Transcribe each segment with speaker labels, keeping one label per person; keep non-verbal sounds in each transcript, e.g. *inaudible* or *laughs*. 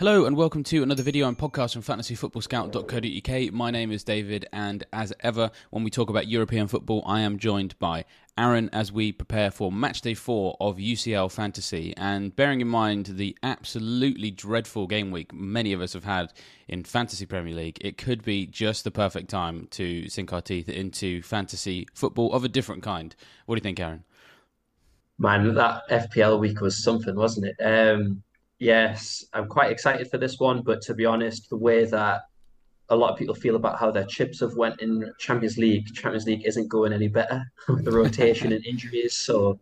Speaker 1: Hello and welcome to another video and podcast from fantasyfootballscout.co.uk. My name is David, and as ever, when we talk about European football, I am joined by Aaron as we prepare for match day four of UCL Fantasy. And bearing in mind the absolutely dreadful game week many of us have had in Fantasy Premier League, it could be just the perfect time to sink our teeth into fantasy football of a different kind. What do you think, Aaron?
Speaker 2: Man, that FPL week was something, wasn't it? Um, Yes, I'm quite excited for this one, but to be honest, the way that a lot of people feel about how their chips have went in Champions League, Champions League isn't going any better *laughs* with the rotation and injuries. So,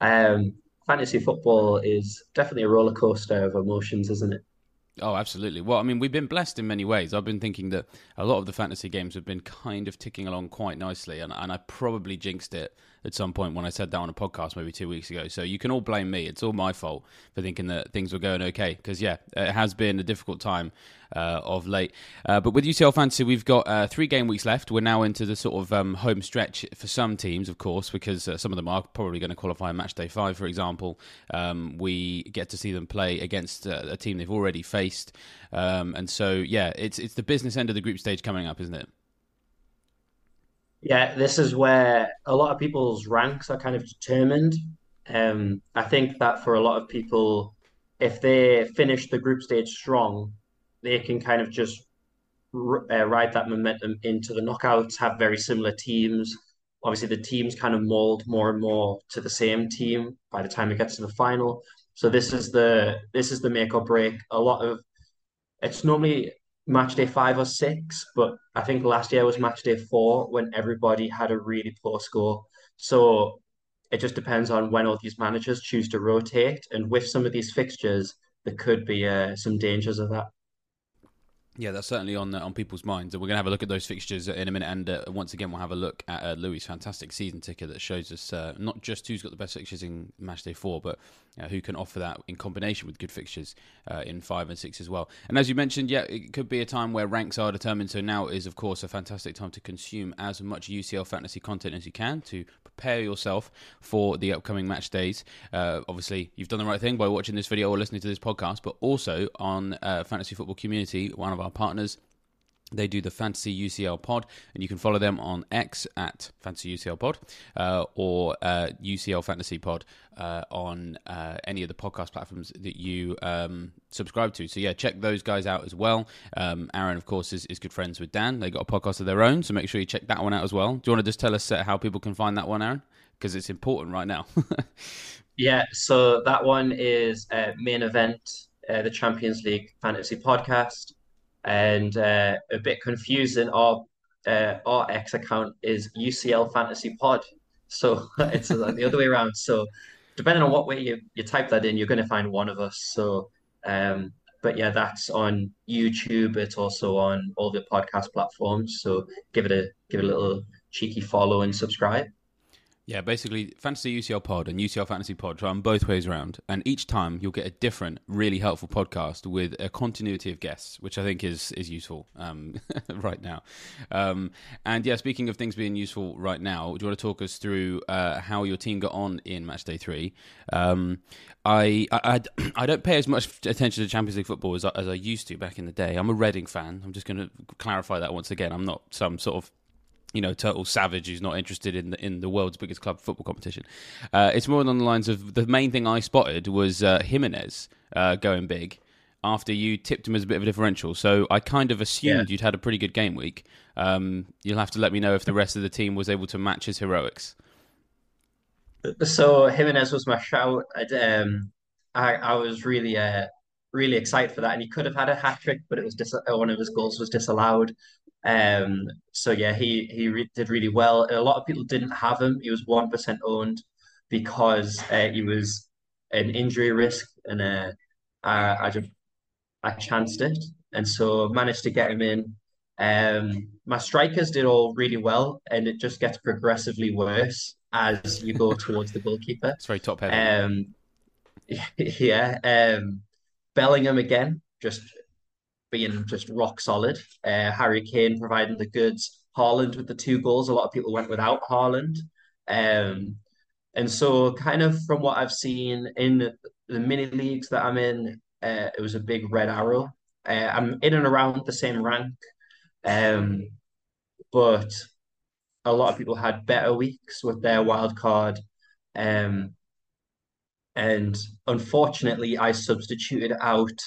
Speaker 2: um, fantasy football is definitely a roller coaster of emotions, isn't it?
Speaker 1: Oh, absolutely. Well, I mean, we've been blessed in many ways. I've been thinking that a lot of the fantasy games have been kind of ticking along quite nicely, and, and I probably jinxed it at some point when I said that on a podcast maybe two weeks ago. So you can all blame me. It's all my fault for thinking that things were going okay. Because, yeah, it has been a difficult time uh, of late. Uh, but with UCL Fantasy, we've got uh, three game weeks left. We're now into the sort of um, home stretch for some teams, of course, because uh, some of them are probably going to qualify in match day five, for example. Um, we get to see them play against uh, a team they've already faced. Um, and so, yeah, it's, it's the business end of the group stage coming up, isn't it?
Speaker 2: Yeah, this is where a lot of people's ranks are kind of determined. Um, I think that for a lot of people, if they finish the group stage strong, they can kind of just uh, ride that momentum into the knockouts, have very similar teams. Obviously, the teams kind of mold more and more to the same team by the time it gets to the final. So this is the this is the make or break. A lot of it's normally match day five or six, but I think last year was match day four when everybody had a really poor score. So it just depends on when all these managers choose to rotate. And with some of these fixtures, there could be uh, some dangers of that.
Speaker 1: Yeah, that's certainly on uh, on people's minds, and we're going to have a look at those fixtures in a minute. And uh, once again, we'll have a look at uh, Louis' fantastic season ticker that shows us uh, not just who's got the best fixtures in match day four, but uh, who can offer that in combination with good fixtures in five and six as well. And as you mentioned, yeah, it could be a time where ranks are determined. So now is, of course, a fantastic time to consume as much UCL fantasy content as you can to prepare yourself for the upcoming match days. obviously, you've done the right thing by watching this video or listening to this podcast, but also on Fantasy Football Community, one of our partners. They do the Fantasy UCL Pod, and you can follow them on X at Fantasy UCL Pod uh, or uh, UCL Fantasy Pod uh, on uh, any of the podcast platforms that you um, subscribe to. So, yeah, check those guys out as well. Um, Aaron, of course, is, is good friends with Dan. They got a podcast of their own, so make sure you check that one out as well. Do you want to just tell us uh, how people can find that one, Aaron? Because it's important right now. *laughs*
Speaker 2: yeah, so that one is uh, main event, the Champions League Fantasy Podcast and uh, a bit confusing. Our uh, our X account is UCL Fantasy Pod, so *laughs* it's the other way around. So depending on what way you, you type that in, you're going to find one of us. So, um, but yeah, that's on YouTube. It's also on all the podcast platforms. So give it a give it a little cheeky follow and subscribe.
Speaker 1: Yeah, basically, Fantasy UCL Pod and UCL Fantasy Pod try them both ways around, and each time you'll get a different, really helpful podcast with a continuity of guests, which I think is is useful um, *laughs* right now. Um, and yeah, speaking of things being useful right now, do you want to talk us through uh, how your team got on in Match Day Three? Um, I, I, I *clears throat* don't pay as much attention to Champions League football as as I used to back in the day. I'm a Reading fan. I'm just going to clarify that once again. I'm not some sort of you know, total savage who's not interested in the, in the world's biggest club football competition. Uh, it's more along the lines of the main thing I spotted was uh, Jimenez uh, going big after you tipped him as a bit of a differential. So I kind of assumed yeah. you'd had a pretty good game week. Um, you'll have to let me know if the rest of the team was able to match his heroics.
Speaker 2: So Jimenez was my shout. Um, I, I was really uh, really excited for that, and he could have had a hat trick, but it was dis- one of his goals was disallowed. Um, so yeah, he he re- did really well. A lot of people didn't have him. He was one percent owned because uh, he was an injury risk, and uh, I, I just I chanced it, and so managed to get him in. Um, my strikers did all really well, and it just gets progressively worse as you go *laughs* towards the goalkeeper.
Speaker 1: It's very top heavy.
Speaker 2: Um, *laughs* yeah. Um, Bellingham again, just being just rock solid. Uh, Harry Kane providing the goods. Haaland with the two goals. A lot of people went without Haaland. Um, and so, kind of from what I've seen in the, mini leagues that I'm in, uh, it was a big red arrow. Uh, I'm in and around the same rank, um, but a lot of people had better weeks with their wild card. Um, and unfortunately, I substituted out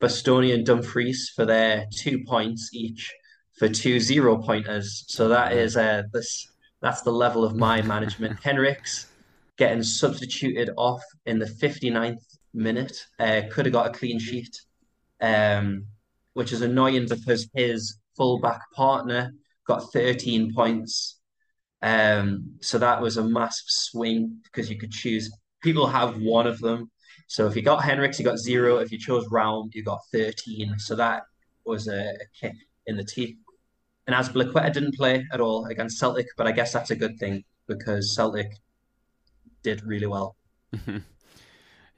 Speaker 2: Bastoni and Dumfries for their two points each for two zero pointers. So that is uh, this that's the level of my management. *laughs* Henrichs getting substituted off in the 59th minute. Uh, could have got a clean sheet, um, which is annoying because his fullback partner got 13 points. Um, so that was a massive swing because you could choose. People have one of them so if you got Henrichs, you got zero. If you chose Raum, you got 13. So that was a, a kick in the teeth. And Azpilicueta didn't play at all against Celtic, but I guess that's a good thing because Celtic did really well. *laughs*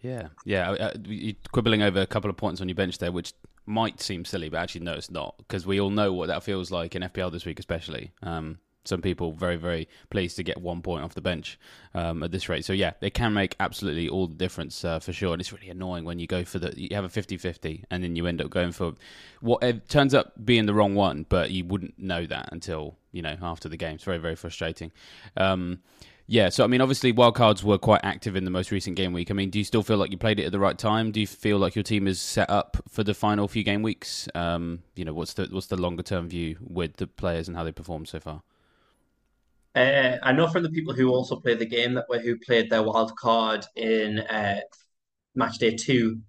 Speaker 1: yeah, yeah. Uh, uh you're quibbling over a couple of points on your bench there, which might seem silly, but actually no, it's not because we all know what that feels like in FPL this week, especially. Um, some people very very pleased to get one point off the bench um, at this rate so yeah it can make absolutely all the difference uh, for sure and it's really annoying when you go for the you have a 50-50 and then you end up going for what it turns up being the wrong one but you wouldn't know that until you know after the game it's very very frustrating um, yeah, so I mean, obviously, wildcards were quite active in the most recent game week. I mean, do you still feel like you played it at the right time? Do you feel like your team is set up for the final few game weeks? Um, you know, what's the what's the longer term view with the players and how they perform so far?
Speaker 2: Uh, I know from the people who also play the game that were who played their wild card in uh, match day two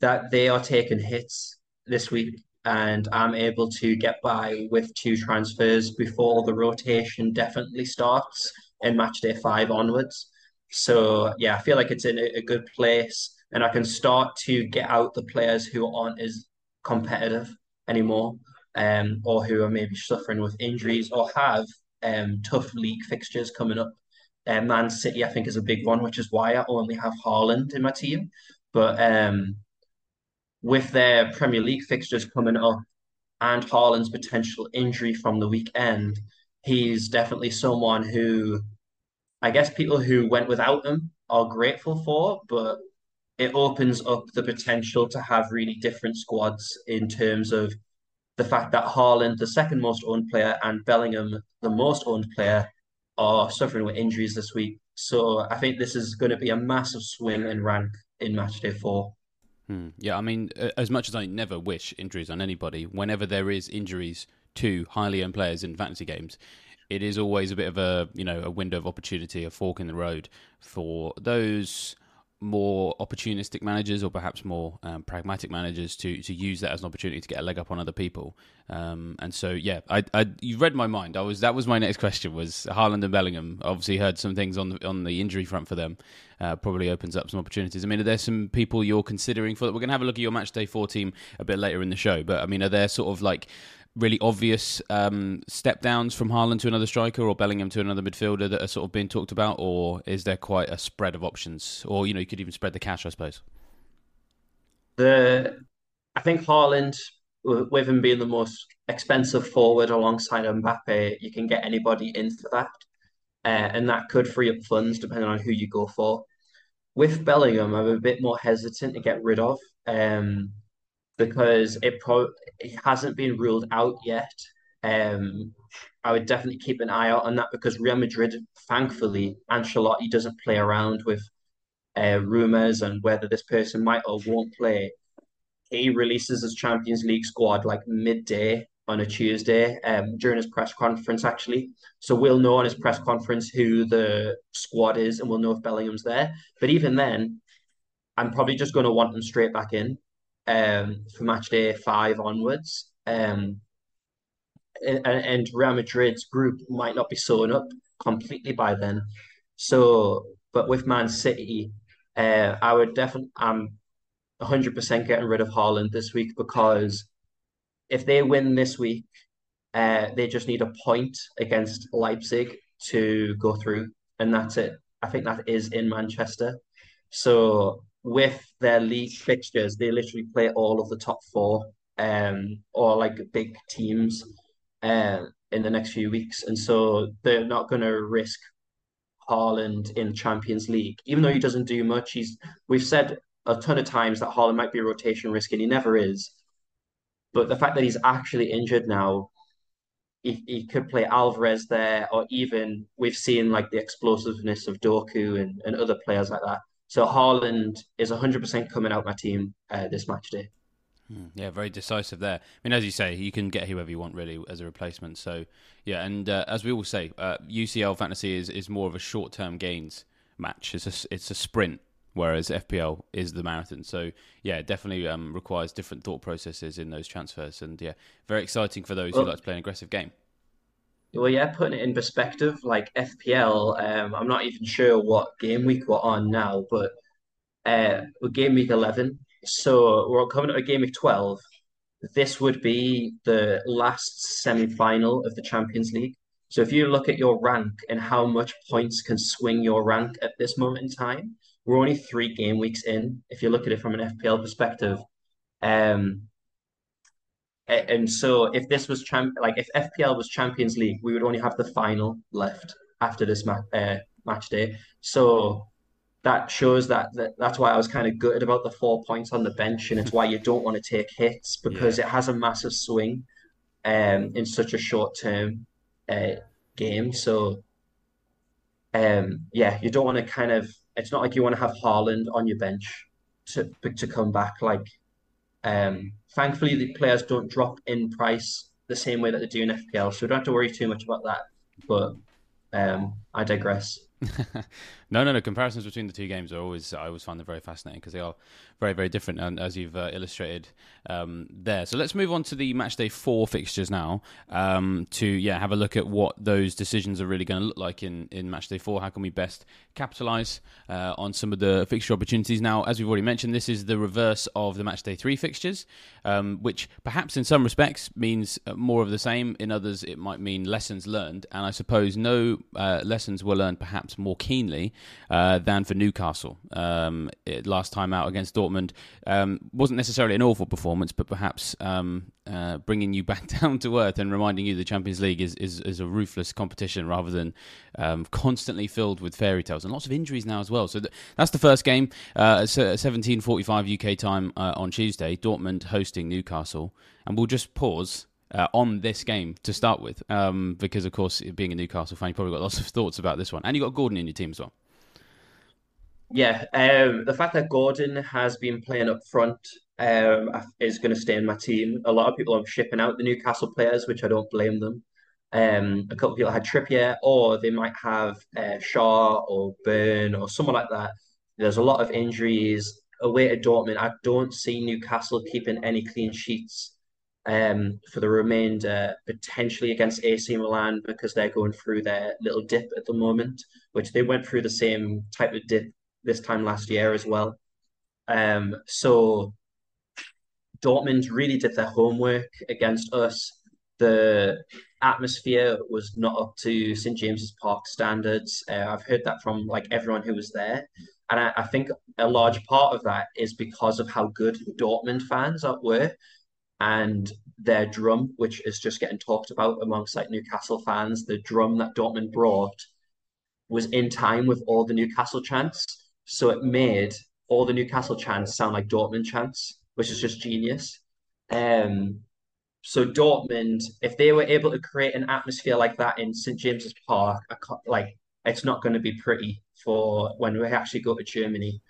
Speaker 2: that they are taking hits this week, and I'm able to get by with two transfers before the rotation definitely starts in match day five onwards. So yeah, I feel like it's in a, a good place, and I can start to get out the players who aren't as competitive anymore, um, or who are maybe suffering with injuries or have um, tough league fixtures coming up. Uh, Man City, I think, is a big one, which is why I only have Haaland in my team. But um, with their Premier League fixtures coming up and Haaland's potential injury from the weekend, he's definitely someone who I guess people who went without him are grateful for, but it opens up the potential to have really different squads in terms of the fact that Haaland, the second most owned player, and Bellingham, the most owned player, are suffering with injuries this week. So I think this is going to be a massive swing in rank in match day four.
Speaker 1: Hmm. Yeah, I mean, as much as I never wish injuries on anybody, whenever there is injuries to highly owned players in fantasy games, it is always a bit of a you know a window of opportunity, a fork in the road for those more opportunistic managers or perhaps more um, pragmatic managers to to use that as an opportunity to get a leg up on other people. Um, and so, yeah, I, I you read my mind. I was that was my next question was Haaland and Bellingham. Obviously, heard some things on the, on the injury front for them. Uh, probably opens up some opportunities. I mean, are there some people you're considering for that? We're going to have a look at your match day four team a bit later in the show, but I mean, are there sort of like really obvious um, step downs from Haaland to another striker or Bellingham to another midfielder that are sort of being talked about, or is there quite a spread of options? Or you know, you could even spread the cash, I suppose.
Speaker 2: The I think Haaland, with him being the most expensive forward alongside Mbappe, you can get anybody into that, uh, and that could free up funds depending on who you go for. With Bellingham, I'm a bit more hesitant to get rid of. Um, because it pro it hasn't been ruled out yet. Um, I would definitely keep an eye out on that because Real Madrid, thankfully, Ancelotti doesn't play around with uh, rumors and whether this person might or won't play. He releases his Champions League squad like midday on a Tuesday um, during his press conference, actually. So we'll know on his press conference who the squad is and we'll know if Bellingham's there. But even then, I'm probably just going to want him straight back in um, for match day five onwards. Um, and, and Real Madrid's group might not be sewn up completely by then. So, but with Man City, uh, I would definitely, I'm 100% getting rid of Haaland this week because if they win this week, uh, they just need a point against Leipzig to go through, and that's it. I think that is in Manchester. So with their league fixtures, they literally play all of the top four um, or like big teams uh, in the next few weeks. And so they're not going to risk Haaland in Champions League, even though he doesn't do much. He's we've said a ton of times that Haaland might be rotation risk, and he never is. But the fact that he's actually injured now, he, he could play Alvarez there, or even we've seen like the explosiveness of Doku and, and other players like that. So Haaland is 100% coming out my team uh, this match day.
Speaker 1: Hmm, yeah, very decisive there. I mean, as you say, you can get whoever you want really as a replacement. So, yeah, and uh, as we all say, uh, UCL fantasy is, is more of a short term gains match. It's a it's a sprint, whereas FPL is the marathon. So, yeah, it definitely um, requires different thought processes in those transfers, and yeah, very exciting for those well, who like to play an aggressive game.
Speaker 2: Well, yeah, putting it in perspective, like FPL, um, I'm not even sure what game week we're on now, but uh, we're game week 11. So we're coming to game week 12. This would be the last semi final of the Champions League. So if you look at your rank and how much points can swing your rank at this moment in time, we're only three game weeks in. If you look at it from an FPL perspective, um, and so if this was champ like if FPL was Champions League, we would only have the final left after this ma- uh, match day. So that shows that, that that's why I was kind of gutted about the four points on the bench, and it's why you don't want to take hits because yeah. it has a massive swing um, in such a short term uh, game. So um, yeah, you don't want to kind of. It's not like you want to have Haaland on your bench to to come back like um, thankfully, the players don't drop in price the same way that they do in FPL, so we don't have to worry too much about that. But um, I digress. *laughs*
Speaker 1: no, no, no. Comparisons between the two games are always I always find them very fascinating because they are very, very different, and as you've uh, illustrated um, there. So let's move on to the match day four fixtures now. Um, to yeah, have a look at what those decisions are really going to look like in in match day four. How can we best capitalise uh, on some of the fixture opportunities? Now, as we've already mentioned, this is the reverse of the match day three fixtures, um, which perhaps in some respects means uh, more of the same. In others, it might mean lessons learned, and I suppose no uh, lessons were learned perhaps more keenly uh, than for Newcastle um, it, last time out against Dortmund. Um, wasn't necessarily an awful performance, but perhaps um, uh, bringing you *laughs* back down to earth and reminding you the Champions League is, is, is a ruthless competition rather than um, constantly filled with fairy tales and lots of injuries now as well. So th- that's the first game. Uh, 17:45 UK time uh, on Tuesday. Dortmund hosting Newcastle, and we'll just pause uh, on this game to start with, um, because of course, being a Newcastle fan, you've probably got lots of thoughts about this one, and you've got Gordon in your team as well.
Speaker 2: Yeah, um, the fact that Gordon has been playing up front um, is going to stay in my team. A lot of people are shipping out the Newcastle players, which I don't blame them. Um, a couple of people had Trippier, or they might have uh, Schär or Burn or someone like that. There's a lot of injuries away to Dortmund. I don't see Newcastle keeping any clean sheets um, for the remainder, potentially against AC Milan because they're going through their little dip at the moment, which they went through the same type of dip this time last year as well. Um, so Dortmund really did their homework against us. the atmosphere was not up to St James's Park standards. Uh, I've heard that from like everyone who was there, and I, I, think a large part of that is because of how good the Dortmund fans were, and their drum, which is just getting talked about amongst like Newcastle fans. The drum that Dortmund brought was in time with all the Newcastle chants, so it made all the Newcastle chants sound like Dortmund chants, which is just genius. Um, so Dortmund, if they were able to create an atmosphere like that in St James's Park, like it's not going to be pretty for when we actually go to Germany.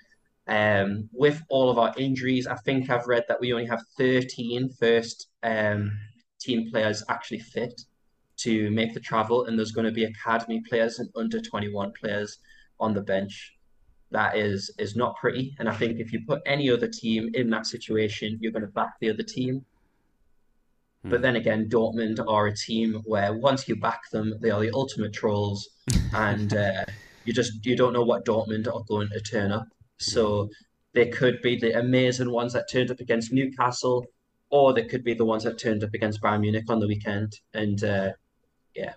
Speaker 2: Um, with all of our injuries, I think I've read that we only have 13 first um, team players actually fit to make the travel, and there's going to be academy players and under 21 players on the bench. That is is not pretty, and I think if you put any other team in that situation, you're going to back the other team but hmm. then again, Dortmund are a team where once you back them, they are the ultimate trolls, *laughs* and uh, you just you don't know what Dortmund are going to turn up. So they could be the amazing ones that turned up against Newcastle, or they could be the ones that turned up against Bayern Munich on the weekend. And uh, yeah,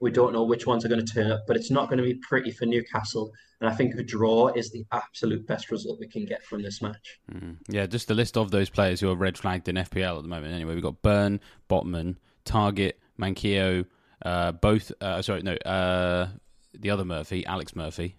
Speaker 2: we don't know which ones are going to turn up, but it's not going to be pretty for Newcastle. And I think a draw is the absolute best result we can get from this match.
Speaker 1: Mm. Yeah, just the list of those players who are red flagged in FPL at the moment. Anyway, we've got Burn, Botman, Targett, Manquillo, uh, both. Uh, sorry, no, uh, the other Murphy, Alex Murphy,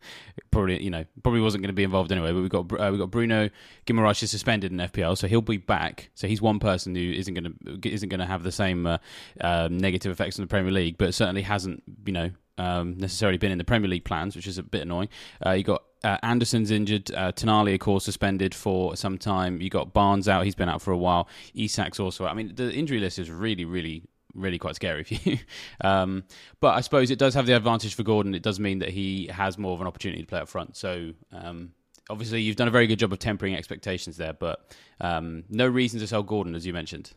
Speaker 1: *laughs* probably you know probably wasn't going to be involved anyway. But we've got uh, we've got Bruno Guimaraes suspended in FPL, so he'll be back. So he's one person who isn't going to isn't going to have the same uh, uh, negative effects on the Premier League, but certainly hasn't you know um, necessarily been in the Premier League plans, which is a bit annoying. Uh, you got uh, Anderson's injured. Uh, Tonali, of course, suspended for some time. You got Barnes out; he's been out for a while. Isak's also out. I mean, the injury list is really, really really quite scary for you. *laughs* um, but I suppose it does have the advantage for Gordon. It does mean that he has more of an opportunity to play up front. So um, obviously, you've done a very good job of tempering expectations there, but um, no reason to sell Gordon, as you mentioned.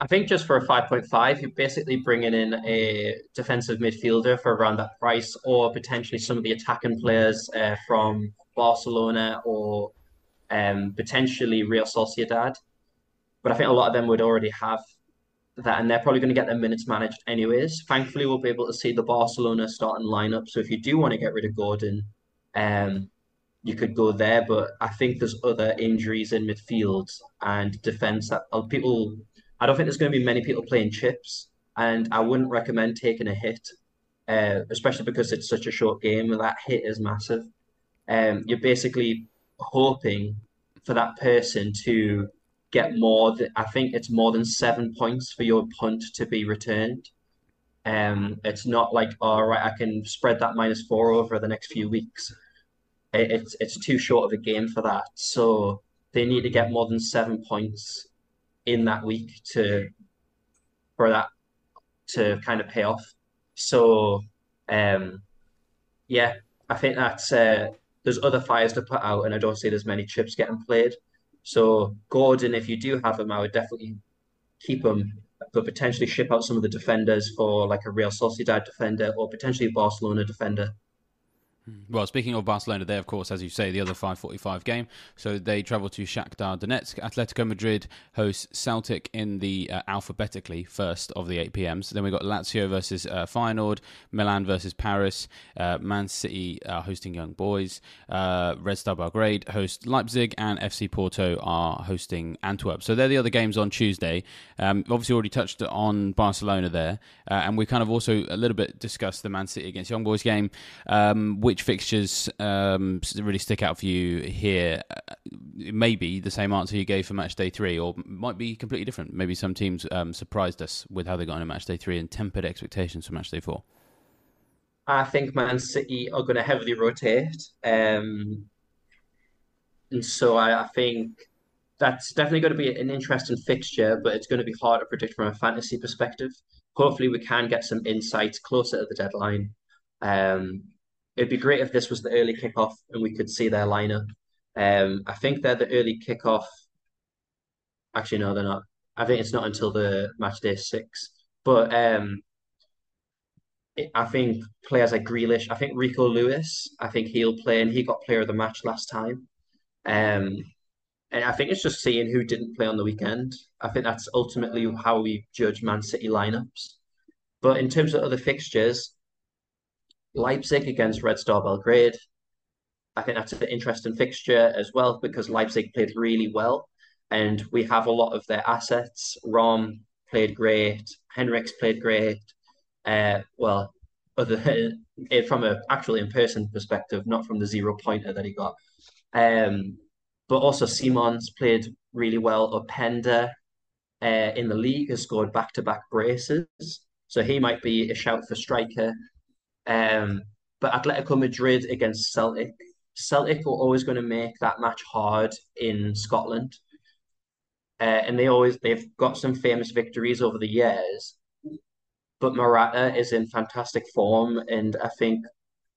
Speaker 2: I think just for a 5.5, you're basically bringing in a defensive midfielder for around that price, or potentially some of the attacking players uh, from Barcelona or um, potentially Real Sociedad. But I think a lot of them would already have that, and they're probably going to get their minutes managed anyways. Thankfully, we'll be able to see the Barcelona starting lineup. So if you do want to get rid of Gordon, um, you could go there. But I think there's other injuries in midfield and defense that uh, people. I don't think there's going to be many people playing chips, and I wouldn't recommend taking a hit, uh, especially because it's such a short game and that hit is massive. Um, you're basically hoping for that person to get more. I think it's more than seven points for your punt to be returned. Um, it's not like all right, I can spread that minus four over the next few weeks. It, it's it's too short of a game for that. So they need to get more than seven points in that week to for that to kind of pay off. So um, yeah, I think that's uh, there's other fires to put out, and I don't see there's many chips getting played. So Gordon, if you do have him, I would definitely keep him, but potentially ship out some of the defenders for like a Real Sociedad defender or potentially a Barcelona defender.
Speaker 1: Well, speaking of Barcelona, they of course, as you say, the other 5:45 game. So they travel to Shakhtar Donetsk. Atletico Madrid hosts Celtic in the uh, alphabetically first of the 8 p.m.s. Then we got Lazio versus uh, Feyenoord, Milan versus Paris, uh, Man City hosting Young Boys, uh, Red Star Belgrade host Leipzig, and FC Porto are hosting Antwerp. So they're the other games on Tuesday. Um, obviously, already touched on Barcelona there, uh, and we kind of also a little bit discussed the Man City against Young Boys game, um, which which fixtures um, really stick out for you here? Uh, maybe the same answer you gave for match day three, or might be completely different. Maybe some teams um, surprised us with how they got in match day three and tempered expectations for match day four.
Speaker 2: I think Man City are going to heavily rotate. Um, and so I, I, think that's definitely going to be an interesting fixture, but it's going to be hard to predict from a fantasy perspective. Hopefully, we can get some insights closer to the deadline. Um, it'd be great if this was the early kickoff and we could see their lineup. Um, I think they're the early kickoff. Actually, no, they're not. I think it's not until the match day six. But um, I think players like Grealish, I think Rico Lewis, I think he'll play, and he got player of the match last time. Um, And I think it's just seeing who didn't play on the weekend. I think that's ultimately how we judge Man City lineups. But in terms of other fixtures, Leipzig against Red Star Belgrade, I think that's an interesting fixture as well because Leipzig played really well and we have a lot of their assets. Raum played great, Henrichs played great. Uh, well, other *laughs* from a actually in person perspective, not from the zero pointer that he got. Um, but also Simons played really well. Openda uh, in the league has scored back to back braces, so he might be a shout for striker. Um, but Atletico Madrid against Celtic, Celtic are always going to make that match hard in Scotland. Uh, and they always they've got some famous victories over the years. But Morata is in fantastic form, and I think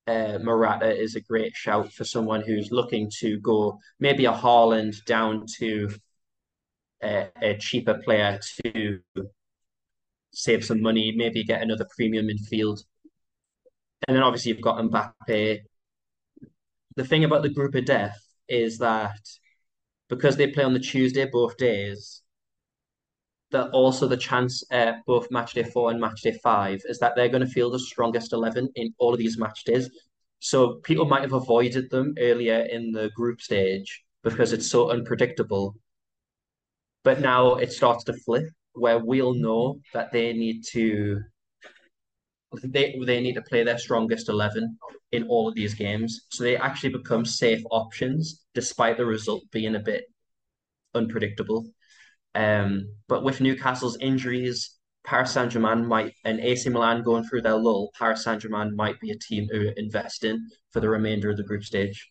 Speaker 2: uh, is a great shout for someone who's looking to go maybe a Haaland down to a, a cheaper player to save some money, maybe get another premium midfield. And then obviously you've got Mbappe. The thing about the group of death is that because they play on the Tuesday both days, that also the chance uh, both match day four and match day five is that they're going to feel the strongest 11 in all of these match days. So people might have avoided them earlier in the group stage because it's so unpredictable. But now it starts to flip where we'll know that they need to they they need to play their strongest 11 in all of these games. So they actually become safe options despite the result being a bit unpredictable. Um, but with Newcastle's injuries, Paris Saint Germain might and AC Milan going through their lull, Paris Saint Germain might be a team who invest in for the remainder of the group stage.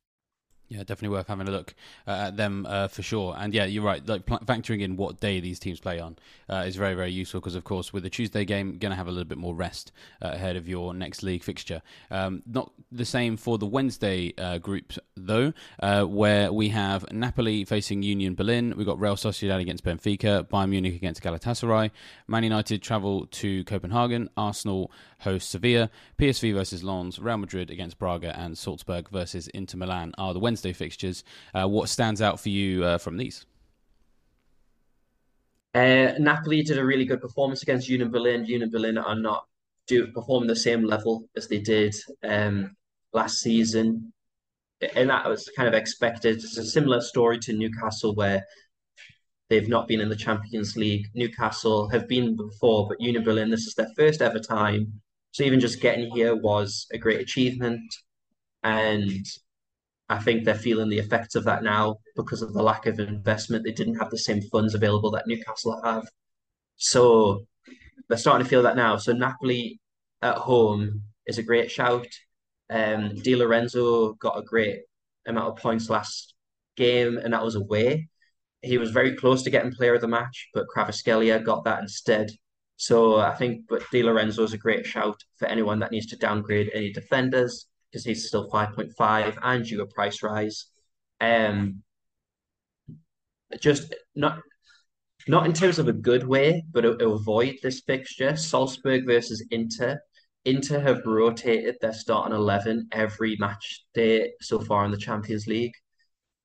Speaker 1: Yeah, definitely worth having a look uh, at them uh, for sure. And yeah, you're right. Like pl- factoring in what day these teams play on uh, is very, very useful because, of course, with the Tuesday game, going to have a little bit more rest uh, ahead of your next league fixture. Um, not the same for the Wednesday uh, group though, uh, where we have Napoli facing Union Berlin. We've got Real Sociedad against Benfica, Bayern Munich against Galatasaray, Man United travel to Copenhagen, Arsenal host Sevilla, PSV versus Lens, Real Madrid against Braga, and Salzburg versus Inter Milan are the Wednesday fixtures. Uh, what stands out for you uh, from these?
Speaker 2: Uh, Napoli did a really good performance against Union Berlin. Union Berlin are not do perform the same level as they did um, last season, and that was kind of expected. It's a similar story to Newcastle, where they've not been in the Champions League. Newcastle have been before, but Union Berlin, this is their first ever time. So even just getting here was a great achievement. And I think they're feeling the effects of that now because of the lack of investment. They didn't have the same funds available that Newcastle have. So they're starting to feel that now. So Napoli at home is a great shout. Um, Di Lorenzo got a great amount of points last game, and that was away. He was very close to getting player of the match, but Kvaratskhelia got that instead. So I think, but Di Lorenzo is a great shout for anyone that needs to downgrade any defenders because he's still 5.5 and due a price rise. Um, just not not in terms of a good way, but avoid this fixture. Salzburg versus Inter. Inter have rotated their starting 11 every match day so far in the Champions League.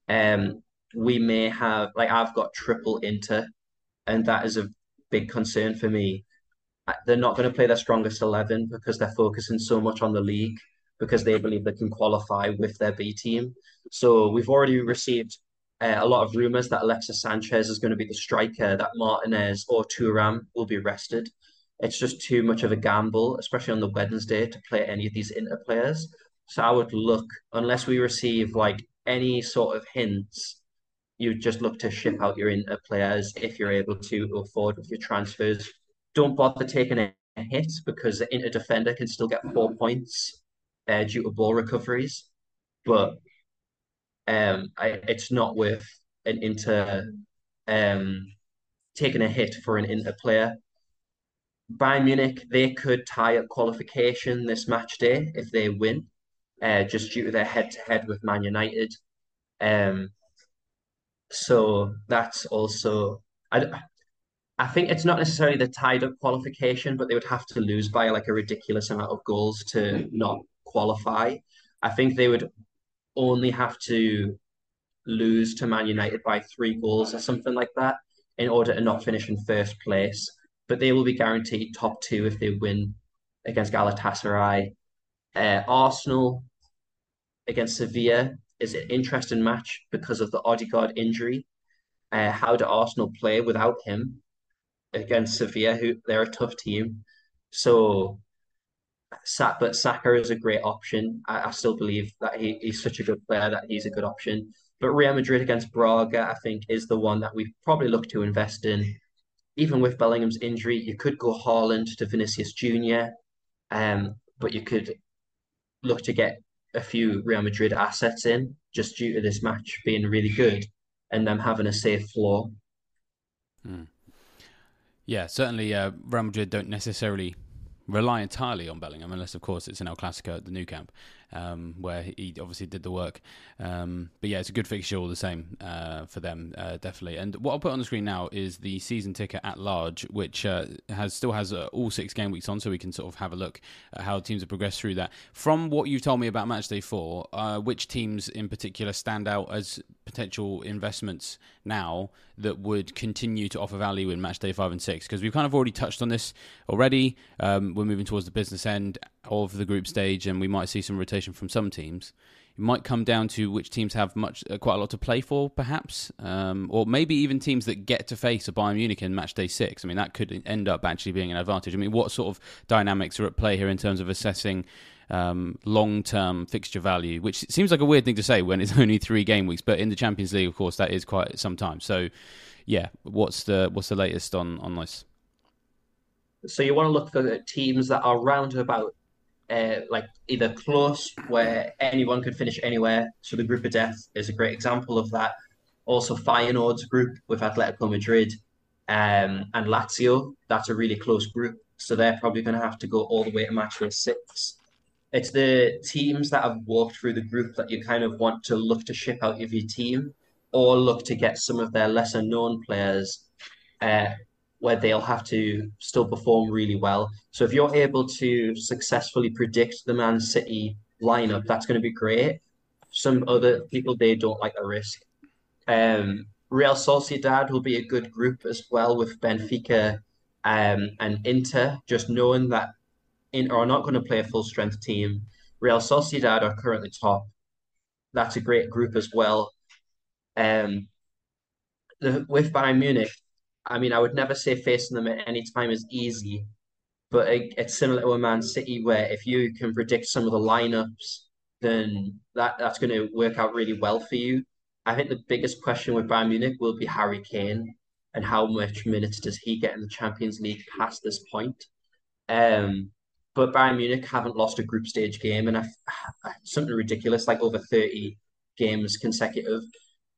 Speaker 2: Um, we may have, like, I've got triple Inter, and that is a big concern for me. They're not going to play their strongest 11 because they're focusing so much on the league because they believe they can qualify with their B team. So we've already received uh, a lot of rumors that Alexis Sanchez is going to be the striker, that Martinez or Thuram will be rested. It's just too much of a gamble, especially on the Wednesday, to play any of these Inter players. So I would look, unless we receive like any sort of hints, you just look to ship out your Inter players if you're able to go forward with your transfers. Don't bother taking a hit because the Inter defender can still get four points uh, due to ball recoveries. But um, I, it's not worth an Inter um, taking a hit for an Inter player. Bayern Munich, they could tie up qualification this match day if they win, uh, just due to their head-to-head with Man United. Um, so that's also I, I think it's not necessarily the tied up qualification, but they would have to lose by like a ridiculous amount of goals to not qualify. I think they would only have to lose to Man United by three goals or something like that in order to not finish in first place. But they will be guaranteed top two if they win against Galatasaray. Uh, Arsenal against Sevilla is an interesting match because of the Odegaard injury. Uh, how do Arsenal play without him against Sevilla, who they're a tough team? So, but Saka is a great option. I, I still believe that he, he's such a good player that he's a good option. But Real Madrid against Braga, I think, is the one that we probably look to invest in. Even with Bellingham's injury, you could go Haaland to Vinicius Junior, um, but you could look to get a few Real Madrid assets in just due to this match being really good and them having a safe floor.
Speaker 1: Hmm. Yeah, certainly uh, Real Madrid don't necessarily rely entirely on Bellingham, unless, of course, it's an El Clasico at the Nou Camp um, where he obviously did the work. Um, but yeah, it's a good fixture all the same uh, for them, uh, definitely. And what I'll put on the screen now is the season ticker at large, which uh, has still has uh, all six game weeks on, so we can sort of have a look at how teams have progressed through that. From what you've told me about Matchday Four, uh, which teams in particular stand out as potential investments now that would continue to offer value in match day five and six? Because we've kind of already touched on this already. Um, we're moving towards the business end of the group stage, and we might see some rotation from some teams. It might come down to which teams have much, uh, quite a lot to play for, perhaps, um, or maybe even teams that get to face a Bayern Munich in match day six. I mean, that could end up actually being an advantage. I mean, what sort of dynamics are at play here in terms of assessing um, long-term fixture value? Which seems like a weird thing to say when it's *laughs* only three game weeks, but in the Champions League, of course, that is quite some time. So, yeah, what's the what's the latest on on this?
Speaker 2: So you want to look for teams that are round about uh, like either close where anyone could finish anywhere. So the group of death is a great example of that. Also, Feyenoord's group with Atletico Madrid um, and Lazio, that's a really close group. So they're probably going to have to go all the way to match day six. It's the teams that have walked through the group that you kind of want to look to ship out of your team or look to get some of their lesser known players uh, where they'll have to still perform really well. So if you're able to successfully predict the Man City lineup, that's going to be great. Some other people they don't like the risk. Um, Real Sociedad will be a good group as well with Benfica um, and Inter. Just knowing that Inter are not going to play a full strength team. Real Sociedad are currently top. That's a great group as well. Um, the, with Bayern Munich, I mean, I would never say facing them at any time is easy, but it, it's similar to a Man City where if you can predict some of the lineups, then that, that's going to work out really well for you. I think the biggest question with Bayern Munich will be Harry Kane and how much minutes does he get in the Champions League past this point. Um, but Bayern Munich haven't lost a group stage game, and *sighs* something ridiculous like over thirty games consecutive.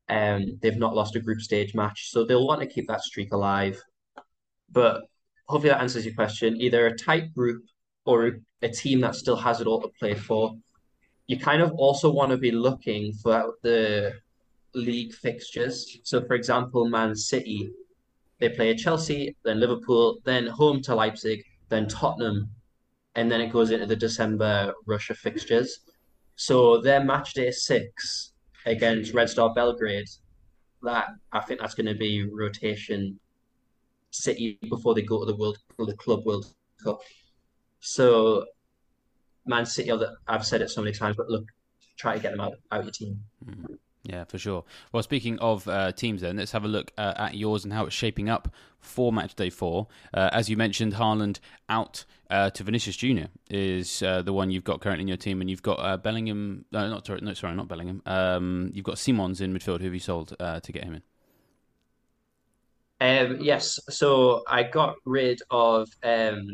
Speaker 2: Um, they've not lost a group stage match, so they'll want to keep that streak alive. But hopefully that answers your question. Either a tight group or a team that still has it all to play for. You kind of also want to be looking for the league fixtures. So, for example, Man City, they play Chelsea, then Liverpool, then home to Leipzig, then Tottenham, and then it goes into the December Russia fixtures. So their match day six against Red Star Belgrade, that I think that's going to be rotation City before they go to the World the Club World Cup. So Man City, I've said it so many times, but look, try to get them out out your team.
Speaker 1: Mm-hmm. Yeah, for sure. Well, speaking of uh, teams, then let's have a look uh, at yours and how it's shaping up for match day four. Uh, as you mentioned, Haaland out uh, to Vinicius Junior is uh, the one you've got currently in your team, and you've got uh, Bellingham. No, not sorry, no, sorry, not Bellingham. Um, you've got Simons in midfield. Who have you sold to get him in?
Speaker 2: Um, yes, so I got rid of um,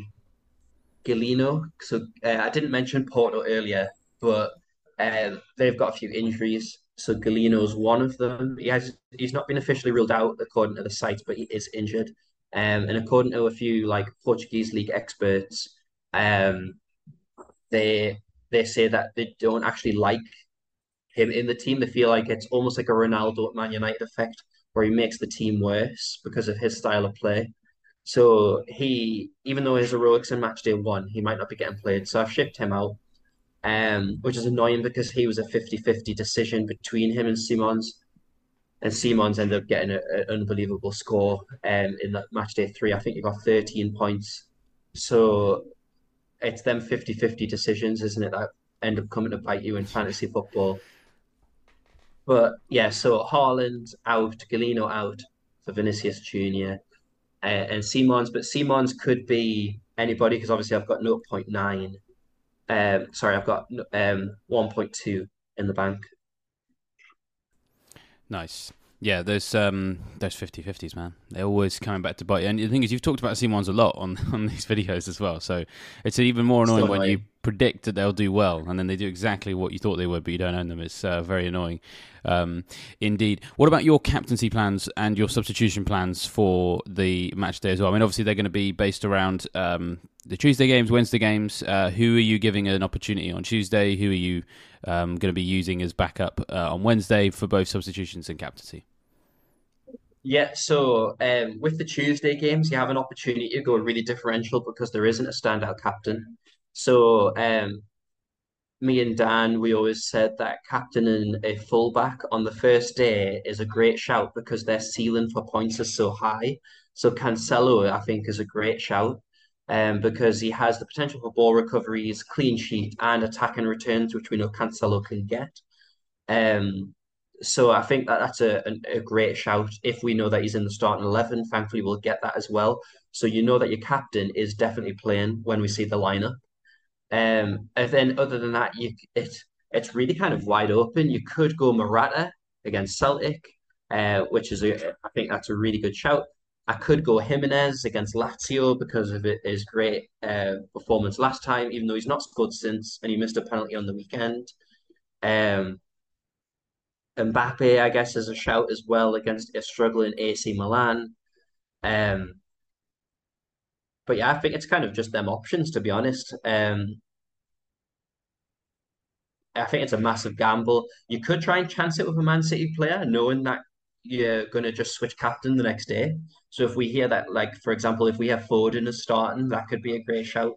Speaker 2: Galeno. So I didn't mention Porto earlier, but they've got a few injuries So Galeno's one of them. He has he's not been officially ruled out according to the site, but he is injured. Um, and according to a few like Portuguese league experts, um, they they say that they don't actually like him in the team. They feel like it's almost like a Ronaldo at Man United effect, where he makes the team worse because of his style of play. So he, even though his heroics in match day one, he might not be getting played. So I've shipped him out, um, which is annoying because he was a 50-50 decision between him and Simons. And Simons ended up getting an unbelievable score um, in that match day three. I think he got 13 points. So it's them 50-50 decisions, isn't it, that end up coming to bite you in fantasy football. But yeah, so Haaland out, Galeno out for Vinicius Junior uh, and Simons, but Simons could be anybody because obviously I've got 0.9. Um, sorry, I've got um 1.2 in the bank.
Speaker 1: Nice. Yeah, those um those 50-50s, man. They're always coming back to bite you. And the thing is, you've talked about Simons a lot on, *laughs* on these videos as well. So it's even more annoying when you predict that they'll do well and then they do exactly what you thought they would, but you don't own them. It's uh, very annoying. Um, indeed. What about your captaincy plans and your substitution plans for the match day as well? I mean, obviously they're going to be based around um, the Tuesday games, Wednesday games. Uh, who are you giving an opportunity on Tuesday? Who are you um, going to be using as backup uh, on Wednesday for both substitutions and captaincy?
Speaker 2: Yeah, so um, with the Tuesday games, you have an opportunity to go really differential because there isn't a standout captain. So um, me and Dan, we always said that captaining a fullback on the first day is a great shout because their ceiling for points is so high. So Cancelo, I think, is a great shout um, because he has the potential for ball recoveries, clean sheet, and attacking returns, which we know Cancelo can get. Um, so I think that that's a, a, great shout. If we know that he's in the starting eleven, thankfully we'll get that as well. So you know that your captain is definitely playing when we see the lineup. Um, and then other than that, you it it's really kind of wide open. You could go Morata against Celtic, uh, which is a I think that's a really good shout. I could go Jimenez against Lazio because of his great uh, performance last time, even though he's not scored since and he missed a penalty on the weekend. Um, Mbappe, I guess, is a shout as well against a struggling AC Milan. Um, but yeah, I think it's kind of just them options, to be honest. Um, I think it's a massive gamble. You could try and chance it with a Man City player, knowing that you're going to just switch captain the next day. So if we hear that, like, for example, if we have Foden as starting, that could be a great shout.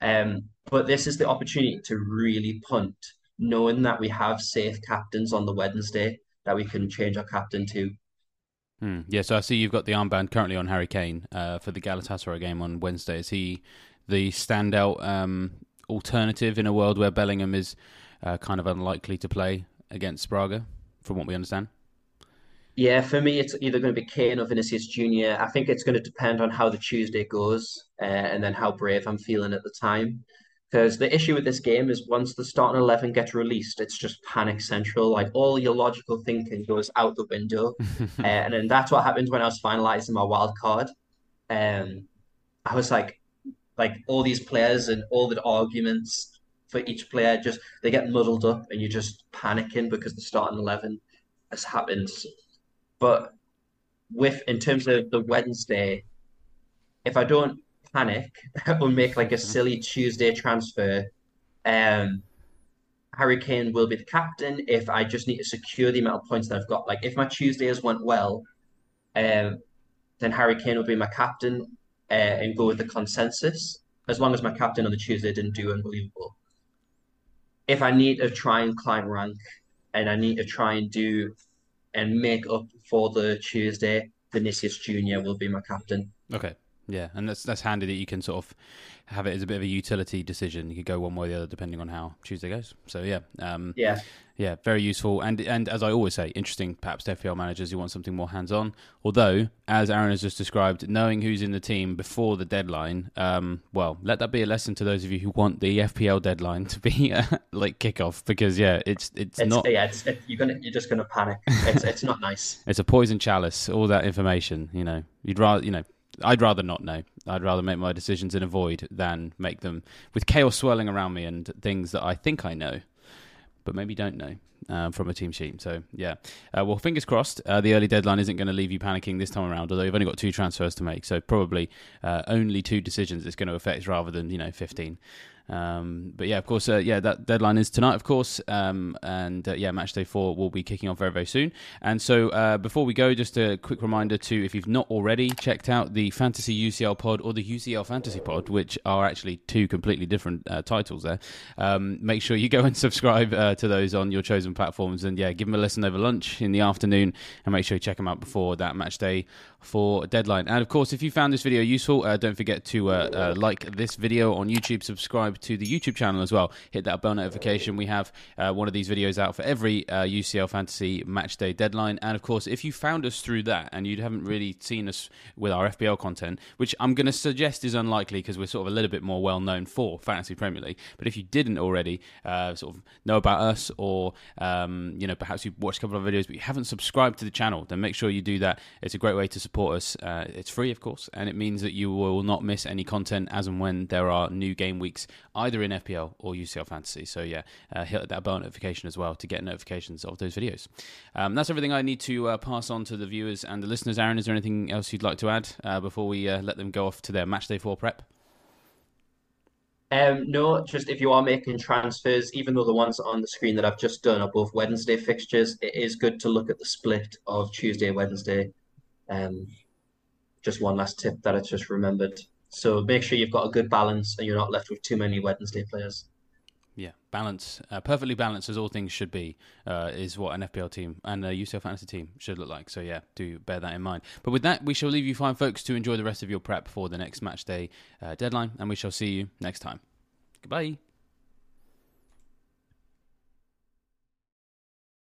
Speaker 2: Um, but this is the opportunity to really punt, knowing that we have safe captains on the Wednesday that we can change our captain to.
Speaker 1: Hmm. Yeah, so I see you've got the armband currently on Harry Kane uh, for the Galatasaray game on Wednesday. Is he the standout um, alternative in a world where Bellingham is uh, kind of unlikely to play against Braga, from what we understand?
Speaker 2: Yeah, for me, it's either going to be Kane or Vinicius Junior. I think it's going to depend on how the Tuesday goes uh, and then how brave I'm feeling at the time. Because the issue with this game is once the starting 11 gets released, it's just panic central. Like all your logical thinking goes out the window. *laughs* uh, and then that's what happened when I was finalizing my wild card. Um, I was like, like all these players and all the arguments for each player just they get muddled up and you're just panicking because the starting 11 has happened. But with in terms of the Wednesday, if I don't panic *laughs* or make like a silly Tuesday transfer, um, Harry Kane will be the captain. If I just need to secure the amount of points that I've got, like if my Tuesdays went well, um, then Harry Kane will be my captain uh, and go with the consensus. As long as my captain on the Tuesday didn't do unbelievable. If I need to try and climb rank and I need to try and do and make up for the Tuesday, Vinicius Junior will be my captain.
Speaker 1: Okay. Yeah, and that's that's handy that you can sort of have it as a bit of a utility decision. You could go one way or the other depending on how Tuesday goes. So yeah, um,
Speaker 2: yeah,
Speaker 1: yeah, very useful. And and as I always say, interesting. Perhaps to FPL managers who want something more hands on. Although, as Aaron has just described, knowing who's in the team before the deadline, um, well, let that be a lesson to those of you who want the FPL deadline to be *laughs* uh, like kickoff because yeah, it's it's,
Speaker 2: it's
Speaker 1: not.
Speaker 2: Yeah, it's, it, you're gonna you're just gonna panic. It's it's not nice. *laughs*
Speaker 1: it's a poison chalice. All that information, you know, you'd rather you know I'd rather not know. I'd rather make my decisions in a void than make them with chaos swirling around me and things that I think I know. But maybe don't know. Um, from a team sheet. So, yeah. Uh, well, fingers crossed, uh, the early deadline isn't going to leave you panicking this time around, although you've only got two transfers to make. So, probably uh, only two decisions it's going to affect rather than, you know, 15. Um, but yeah, of course, uh, yeah, that deadline is tonight, of course, um, and uh, yeah, match day four will be kicking off very, very soon. And so, uh, before we go, just a quick reminder to, if you've not already checked out the Fantasy UCL Pod or the UCL Fantasy Pod, which are actually two completely different uh, titles, there, um, make sure you go and *laughs* subscribe uh, to those on your chosen platforms, and yeah, give them a listen over lunch in the afternoon, and make sure you check them out before that match day for deadline. And of course, if you found this video useful, uh, don't forget to like this video on YouTube, subscribe to the YouTube channel as well. Hit that bell notification. We have uh, one of these videos out for every uh, UCL Fantasy Match Day deadline. And of course, if you found us through that and you haven't really seen us with our FPL content, which I'm going to suggest is unlikely because we're sort of a little bit more well known for Fantasy Premier League. But if you didn't already uh, sort of know about us, or um, you know perhaps you've watched a couple of videos but you haven't subscribed to the channel, then make sure you do that. It's a great way to support us. Uh, it's free, of course, and it means that you will not miss any content as and when there are new game weeks either in FPL or UCL Fantasy. So yeah, uh, hit that bell notification as well to get notifications of those videos. Um, that's everything I need to uh, pass on to the viewers and the listeners. Aaron, is there anything else you'd like to add uh, before we uh, let them go off to their match day four prep?
Speaker 2: Um, no, just if you are making transfers, even though the ones on the screen that I've just done are both Wednesday fixtures, it is good to look at the split of Tuesday, Wednesday. Um, just one last tip that I just remembered. So make sure you've got a good balance and you're not left with too many Wednesday players.
Speaker 1: Yeah, balance, uh, perfectly balanced as all things should be, uh, is what an FPL team and a UCL fantasy team should look like. So yeah, do bear that in mind. But with that, we shall leave you fine, folks, to enjoy the rest of your prep for the next match day uh, deadline, and we shall see you next time. Goodbye.